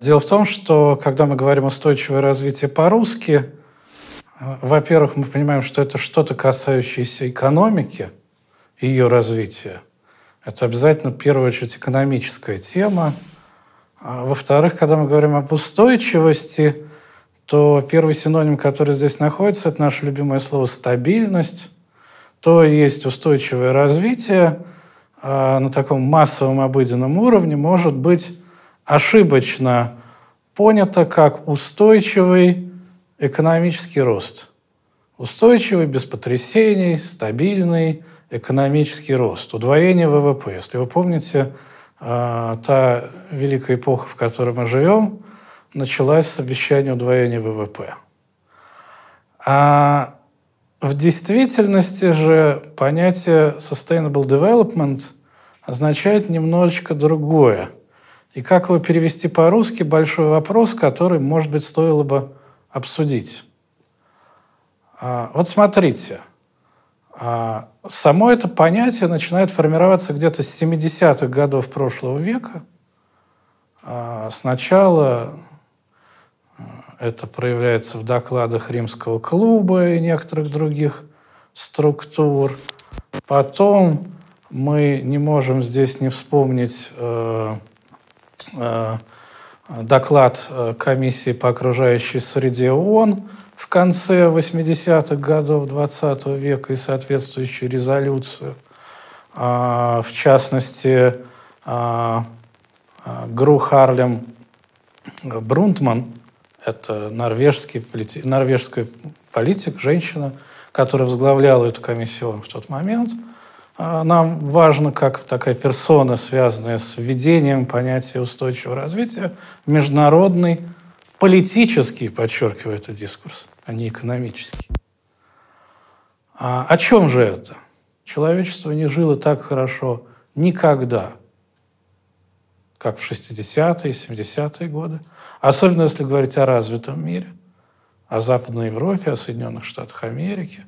Дело в том, что когда мы говорим устойчивое развитие по-русски, э, во-первых, мы понимаем, что это что-то касающееся экономики, ее развития. Это обязательно, в первую очередь, экономическая тема. А во-вторых, когда мы говорим об устойчивости, то первый синоним, который здесь находится, это наше любимое слово «стабильность». То есть устойчивое развитие а на таком массовом обыденном уровне может быть ошибочно понято как устойчивый экономический рост. Устойчивый, без потрясений, стабильный экономический рост, удвоение ВВП. Если вы помните, а, та великая эпоха, в которой мы живем, началась с обещания удвоения ВВП. А в действительности же понятие sustainable development означает немножечко другое – и как его перевести по-русски – большой вопрос, который, может быть, стоило бы обсудить. А, вот смотрите, а, само это понятие начинает формироваться где-то с 70-х годов прошлого века. А, сначала это проявляется в докладах Римского клуба и некоторых других структур. Потом мы не можем здесь не вспомнить э, Э, доклад э, комиссии по окружающей среде ООН в конце 80-х годов 20 века и соответствующую резолюцию. А, в частности, а, а, Гру Харлем Брунтман, это норвежский, норвежский политик, женщина, которая возглавляла эту комиссию в тот момент – нам важно, как такая персона, связанная с введением понятия устойчивого развития, международный, политический, подчеркиваю этот дискурс, а не экономический. А о чем же это? Человечество не жило так хорошо никогда, как в 60-е, 70-е годы. Особенно если говорить о развитом мире, о Западной Европе, о Соединенных Штатах Америки.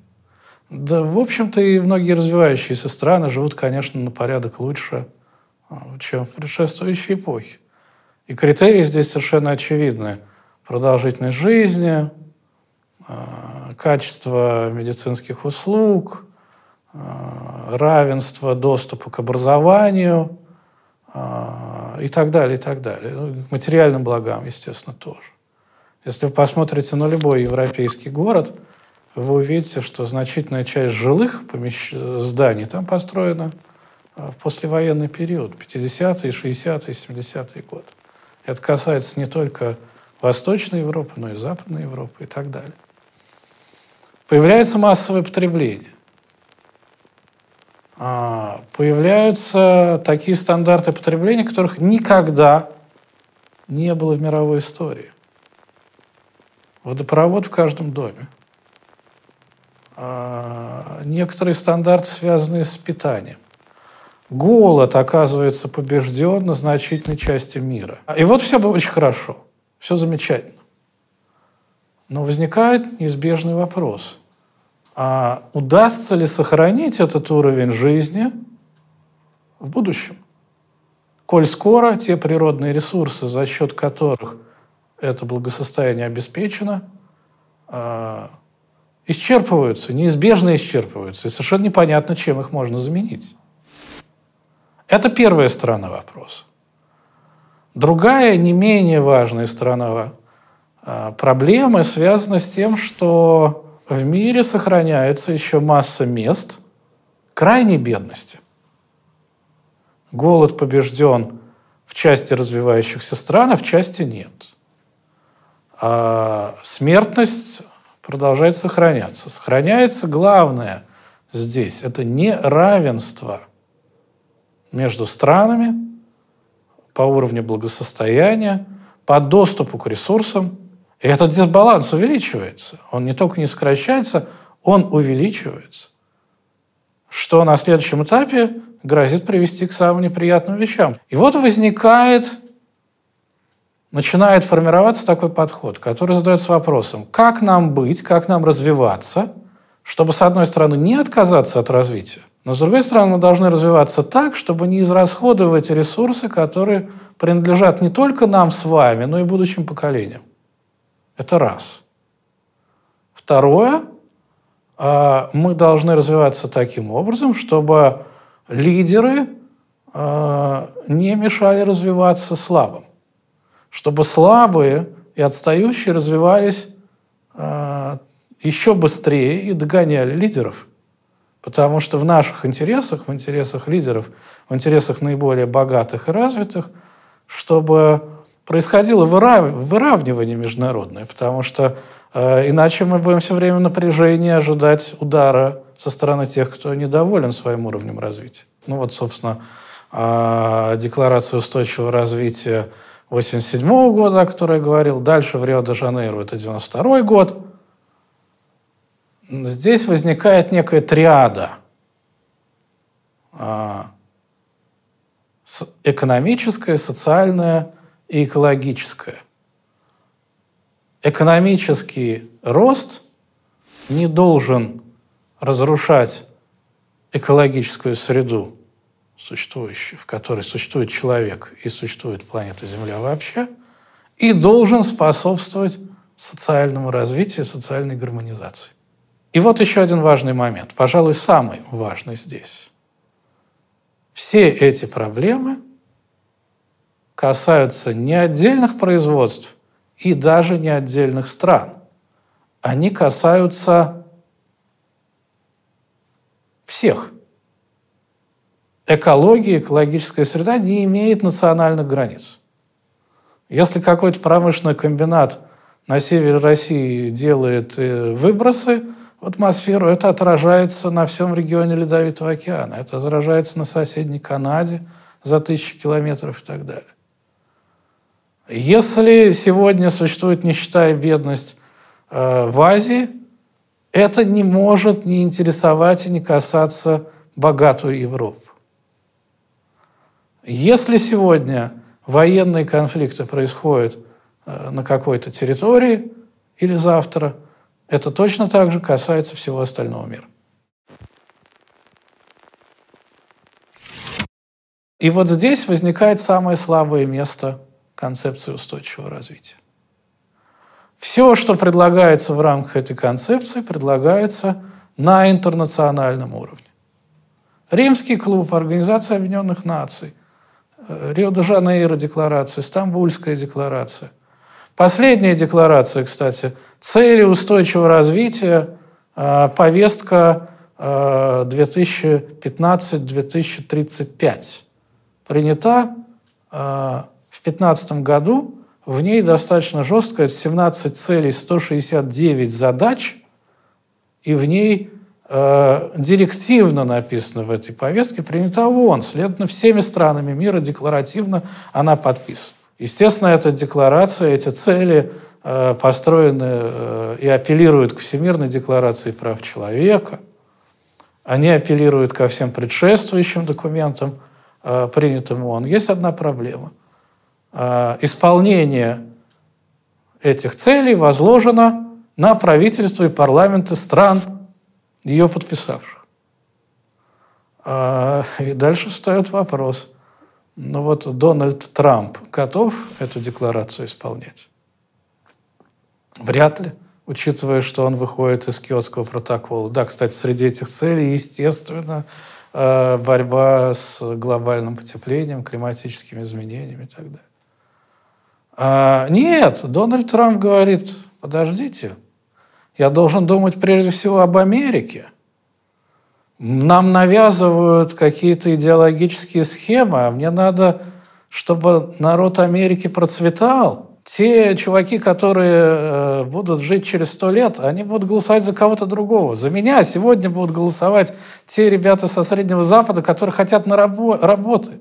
Да, в общем-то, и многие развивающиеся страны живут, конечно, на порядок лучше, а, чем в предшествующей эпохе. И критерии здесь совершенно очевидны. Продолжительность жизни, а, качество медицинских услуг, а, равенство доступа к образованию и так далее, и так далее. Ну, к материальным благам, естественно, тоже. Если вы посмотрите на любой европейский город – вы увидите, что значительная часть жилых помещ... зданий там построена а, в послевоенный период, 50-е, 60-е, 70-е годы. Это касается не только Восточной Европы, но и Западной Европы и так далее. Появляется массовое потребление. А, появляются такие стандарты потребления, которых никогда не было в мировой истории. Водопровод в каждом доме – некоторые стандарты, связанные с питанием. Голод, оказывается, побежден на значительной части мира. И вот все было очень хорошо, все замечательно. Но возникает неизбежный вопрос. А удастся ли сохранить этот уровень жизни в будущем? Коль скоро те природные ресурсы, за счет которых это благосостояние обеспечено, а, исчерпываются, неизбежно исчерпываются, и совершенно непонятно, чем их можно заменить. Это первая сторона вопроса. Другая, не менее важная сторона а, проблемы связана с тем, что в мире сохраняется еще масса мест крайней бедности. Голод побежден в части развивающихся стран, а в части нет. А смертность продолжает сохраняться. Сохраняется главное здесь – это неравенство между странами по уровню благосостояния, по доступу к ресурсам. И этот дисбаланс увеличивается. Он не только не сокращается, он увеличивается. Что на следующем этапе грозит привести к самым неприятным вещам. И вот возникает, начинает формироваться такой подход, который задается вопросом, как нам быть, как нам развиваться, чтобы, с одной стороны, не отказаться от развития, но, с другой стороны, мы должны развиваться так, чтобы не израсходовать ресурсы, которые принадлежат не только нам с вами, но и будущим поколениям. Это раз. Второе, а, мы должны развиваться таким образом, чтобы лидеры а, не мешали развиваться слабым. Чтобы слабые и отстающие развивались а, еще быстрее и догоняли лидеров. Потому что в наших интересах, в интересах лидеров, в интересах наиболее богатых и развитых, чтобы происходило выравнивание международное, потому что э, иначе мы будем все время напряжения ожидать удара со стороны тех, кто недоволен своим уровнем развития. Ну вот, собственно, э, Декларация устойчивого развития 1987 года, о которой я говорил, дальше в Рио-де-Жанейро это 92 год. Здесь возникает некая триада э, экономическая, социальная и экологическое. Экономический рост не должен разрушать экологическую среду, существующую, в которой существует человек и существует планета Земля вообще, и должен способствовать социальному развитию, социальной гармонизации. И вот еще один важный момент, пожалуй, самый важный здесь. Все эти проблемы – касаются не отдельных производств и даже не отдельных стран. Они касаются всех. Экология, экологическая среда не имеет национальных границ. Если какой-то промышленный комбинат на севере России делает э, выбросы в атмосферу, это отражается на всем регионе Ледовитого океана, это отражается на соседней Канаде за тысячи километров и так далее. Если сегодня существует нищета и бедность э, в Азии, это не может не интересовать и не касаться богатую Европу. Если сегодня военные конфликты происходят э, на какой-то территории или завтра, это точно так же касается всего остального мира. И вот здесь возникает самое слабое место концепции устойчивого развития. Все, что предлагается в рамках этой концепции, предлагается на интернациональном уровне. Римский клуб, Организация Объединенных Наций, Рио-де-Жанейро декларация, Стамбульская декларация. Последняя декларация, кстати, цели устойчивого развития, э, повестка 2015-2035 э, принята 2015 году в ней достаточно жестко 17 целей, 169 задач, и в ней э, директивно написано в этой повестке, принята ООН. Следовательно, всеми странами мира декларативно она подписана. Естественно, эта декларация, эти цели э, построены э, и апеллируют к Всемирной декларации прав человека. Они апеллируют ко всем предшествующим документам, э, принятым ООН. Есть одна проблема – Э, исполнение этих целей возложено на правительство и парламенты стран, ее подписавших. Э, и дальше встает вопрос. Ну вот Дональд Трамп готов эту декларацию исполнять? Вряд ли, учитывая, что он выходит из Киотского протокола. Да, кстати, среди этих целей, естественно, э, борьба с глобальным потеплением, климатическими изменениями и так далее. А, нет, Дональд Трамп говорит, подождите, я должен думать прежде всего об Америке. Нам навязывают какие-то идеологические схемы, а мне надо, чтобы народ Америки процветал. Те чуваки, которые э, будут жить через сто лет, они будут голосовать за кого-то другого. За меня сегодня будут голосовать те ребята со Среднего Запада, которые хотят на рабо- работы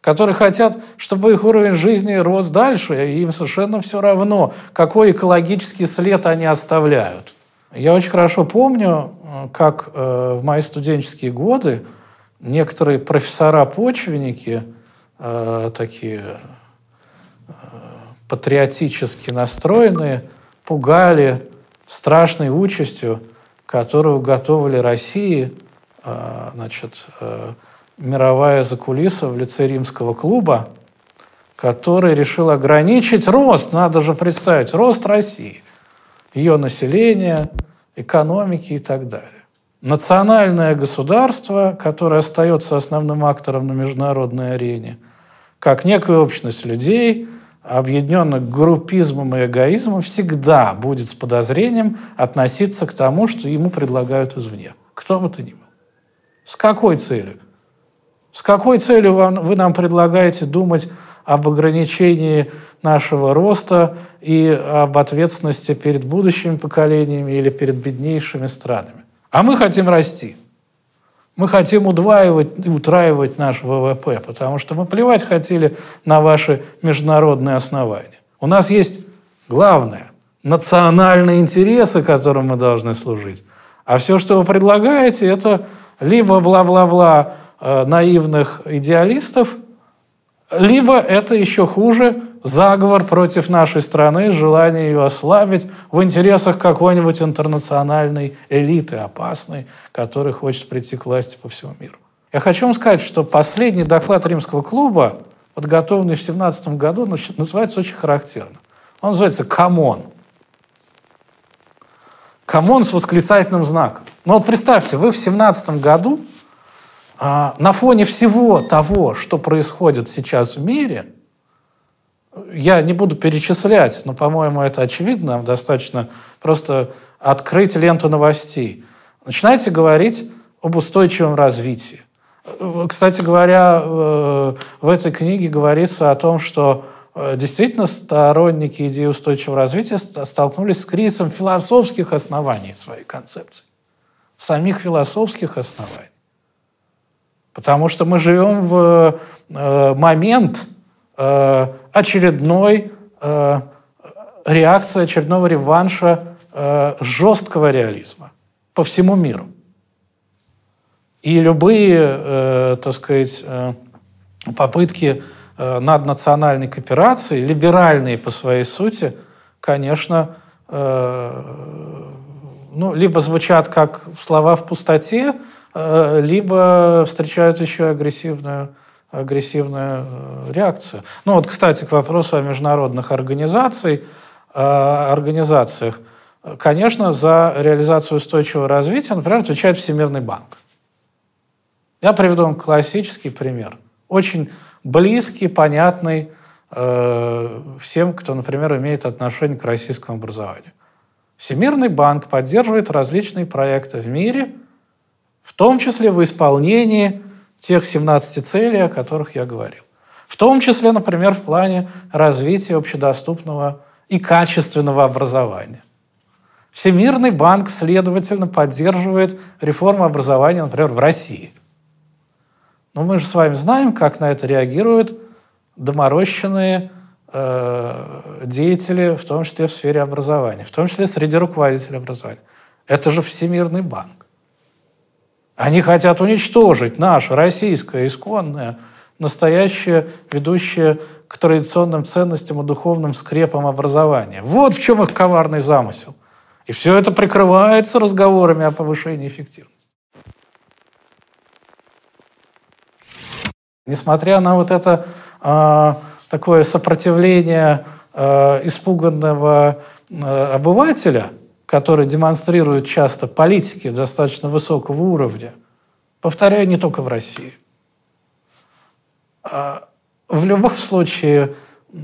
которые хотят, чтобы их уровень жизни рос дальше, и им совершенно все равно, какой экологический след они оставляют. Я очень хорошо помню, как э, в мои студенческие годы некоторые профессора-почвенники, э, такие э, патриотически настроенные, пугали страшной участью, которую готовили России, э, значит, э, мировая закулиса в лице римского клуба, который решил ограничить рост, надо же представить, рост России, ее населения, экономики и так далее. Национальное государство, которое остается основным актором на международной арене, как некая общность людей, объединенных группизмом и эгоизмом, всегда будет с подозрением относиться к тому, что ему предлагают извне. Кто бы то ни был. С какой целью? С какой целью вам, вы нам предлагаете думать об ограничении нашего роста и об ответственности перед будущими поколениями или перед беднейшими странами? А мы хотим расти. Мы хотим удваивать и утраивать наш ВВП, потому что мы плевать хотели на ваши международные основания. У нас есть главное – национальные интересы, которым мы должны служить. А все, что вы предлагаете, это либо бла-бла-бла наивных идеалистов, либо это еще хуже заговор против нашей страны, желание ее ослабить в интересах какой-нибудь интернациональной элиты опасной, которая хочет прийти к власти по всему миру. Я хочу вам сказать, что последний доклад Римского клуба, подготовленный в 2017 году, называется очень характерно. Он называется «Come On». «Come On» с восклицательным знаком. Ну вот представьте, вы в 2017 году на фоне всего того, что происходит сейчас в мире, я не буду перечислять, но, по-моему, это очевидно, достаточно просто открыть ленту новостей. Начинайте говорить об устойчивом развитии. Кстати говоря, э, в этой книге говорится о том, что э, действительно сторонники идеи устойчивого развития столкнулись с кризисом философских оснований своей концепции, самих философских оснований. Потому что мы живем в э, момент э, очередной э, реакции, очередного реванша э, жесткого реализма по всему миру. И любые, э, так сказать, э, попытки э, наднациональной кооперации, либеральные по своей сути, конечно, э, ну, либо звучат как слова в пустоте, либо встречают еще агрессивную агрессивную э, реакцию. Ну вот, кстати, к вопросу о международных организаций, э, организациях. Конечно, за реализацию устойчивого развития, например, отвечает Всемирный банк. Я приведу вам классический пример. Очень близкий, понятный э, всем, кто, например, имеет отношение к российскому образованию. Всемирный банк поддерживает различные проекты в мире – в том числе в исполнении тех 17 целей, о которых я говорил. В том числе, например, в плане развития общедоступного и качественного образования. Всемирный банк, следовательно, поддерживает реформу образования, например, в России. Но мы же с вами знаем, как на это реагируют доморощенные э, деятели, в том числе в сфере образования, в том числе среди руководителей образования. Это же Всемирный банк. Они хотят уничтожить наше российское, исконное, настоящее, ведущее к традиционным ценностям и духовным скрепам образования. Вот в чем их коварный замысел. И все это прикрывается разговорами о повышении эффективности. Несмотря на вот это э, такое сопротивление э, испуганного э, обывателя – которые демонстрируют часто политики достаточно высокого уровня, повторяю, не только в России. А в любом случае,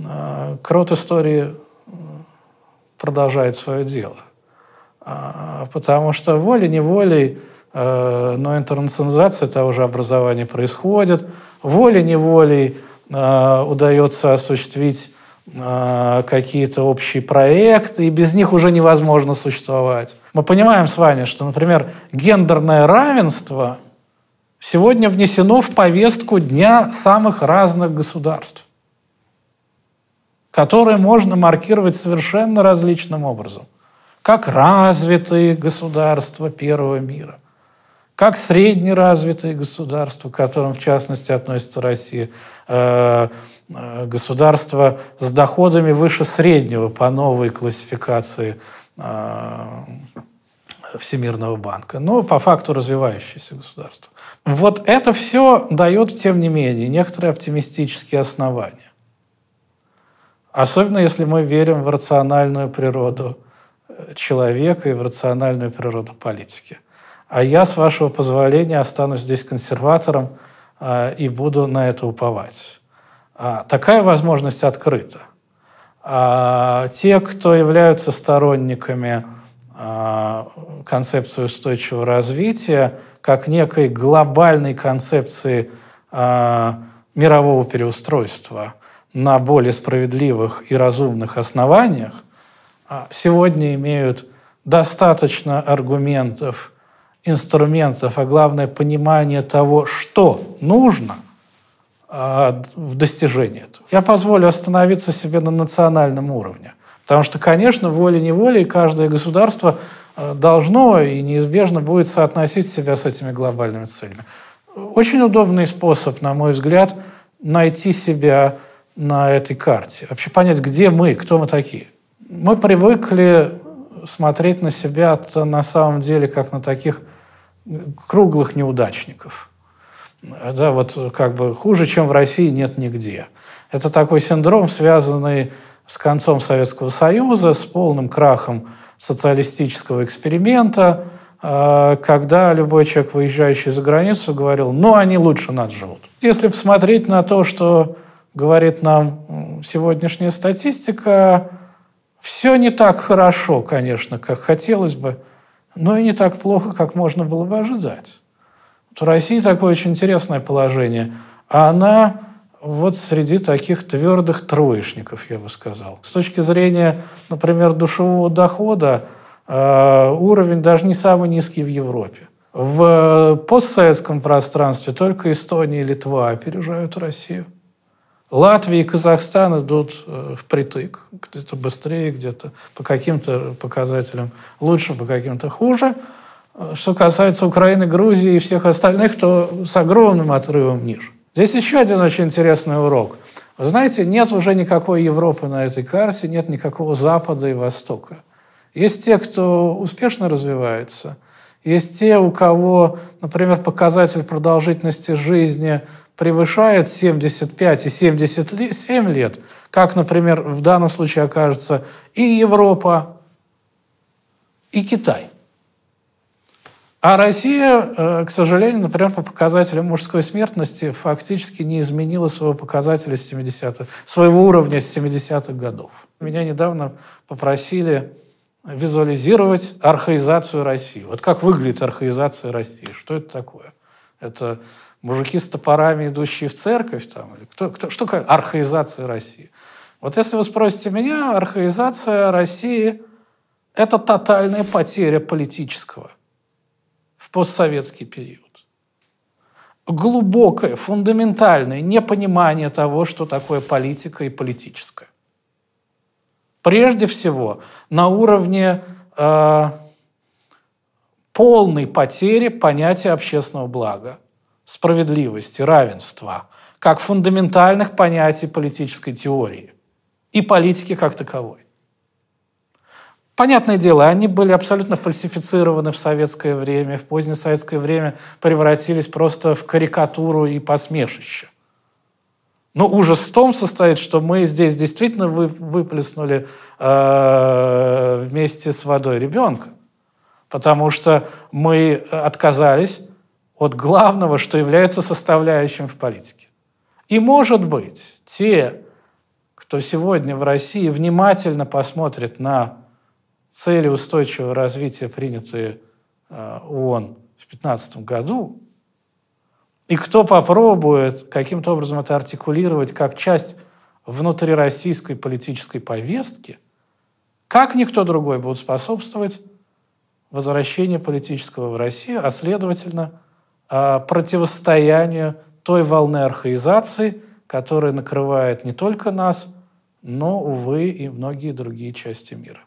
а, крот истории продолжает свое дело. А, потому что волей-неволей, но интернационализация того же образования происходит, волей-неволей удается осуществить какие-то общие проекты, и без них уже невозможно существовать. Мы понимаем с вами, что, например, гендерное равенство сегодня внесено в повестку дня самых разных государств, которые можно маркировать совершенно различным образом, как развитые государства первого мира, как среднеразвитые государства, к которым в частности относится Россия, э, э, государства с доходами выше среднего по новой классификации э, Всемирного банка, но по факту развивающееся государство. Вот это все дает, тем не менее, некоторые оптимистические основания. Особенно если мы верим в рациональную природу человека и в рациональную природу политики. А я, с вашего позволения, останусь здесь консерватором э, и буду на это уповать. А, такая возможность открыта. А, те, кто являются сторонниками а, концепции устойчивого развития, как некой глобальной концепции а, мирового переустройства на более справедливых и разумных основаниях, а, сегодня имеют достаточно аргументов, инструментов, а главное понимание того, что нужно а, в достижении этого. Я позволю остановиться себе на национальном уровне. Потому что, конечно, волей-неволей каждое государство а, должно и неизбежно будет соотносить себя с этими глобальными целями. Очень удобный способ, на мой взгляд, найти себя на этой карте. Вообще понять, где мы, кто мы такие. Мы привыкли смотреть на себя на самом деле как на таких круглых неудачников. Да, вот как бы хуже, чем в России, нет нигде. Это такой синдром, связанный с концом Советского Союза, с полным крахом социалистического эксперимента, а, когда любой человек, выезжающий за границу, говорил, ну, они лучше нас живут. Если посмотреть на то, что говорит нам сегодняшняя статистика, все не так хорошо, конечно, как хотелось бы, но и не так плохо, как можно было бы ожидать. Вот в России такое очень интересное положение. А она вот среди таких твердых троечников, я бы сказал. С точки зрения, например, душевого дохода, э, уровень даже не самый низкий в Европе. В постсоветском пространстве только Эстония и Литва опережают Россию. Латвия и Казахстан идут э, впритык. Где-то быстрее, где-то по каким-то показателям лучше, по каким-то хуже. Э, что касается Украины, Грузии и всех остальных, то с огромным отрывом ниже. Здесь еще один очень интересный урок. Вы знаете, нет уже никакой Европы на этой карте, нет никакого Запада и Востока. Есть те, кто успешно развивается, есть те, у кого, например, показатель продолжительности жизни – превышает 75 и 77 лет, как, например, в данном случае окажется и Европа, и Китай. А Россия, э, к сожалению, например, по показателям мужской смертности фактически не изменила своего показателя с 70 своего уровня с 70-х годов. Меня недавно попросили визуализировать архаизацию России. Вот как выглядит архаизация России? Что это такое? Это мужики с топорами, идущие в церковь, там, или кто, кто, что такое архаизация России? Вот если вы спросите меня, архаизация России – это тотальная потеря политического в постсоветский период. Глубокое, фундаментальное непонимание того, что такое политика и политическое. Прежде всего, на уровне э, полной потери понятия общественного блага справедливости, равенства, как фундаментальных понятий политической теории и политики как таковой. Понятное дело, они были абсолютно фальсифицированы в советское время, в позднее советское время превратились просто в карикатуру и посмешище. Но ужас в том состоит, что мы здесь действительно вы, выплеснули э, вместе с водой ребенка, потому что мы отказались от главного, что является составляющим в политике. И, может быть, те, кто сегодня в России внимательно посмотрит на цели устойчивого развития, принятые э, ООН в 2015 году, и кто попробует каким-то образом это артикулировать как часть внутрироссийской политической повестки, как никто другой будет способствовать возвращению политического в Россию, а следовательно – а, противостоянию той волны архаизации, которая накрывает не только нас, но, увы, и многие другие части мира.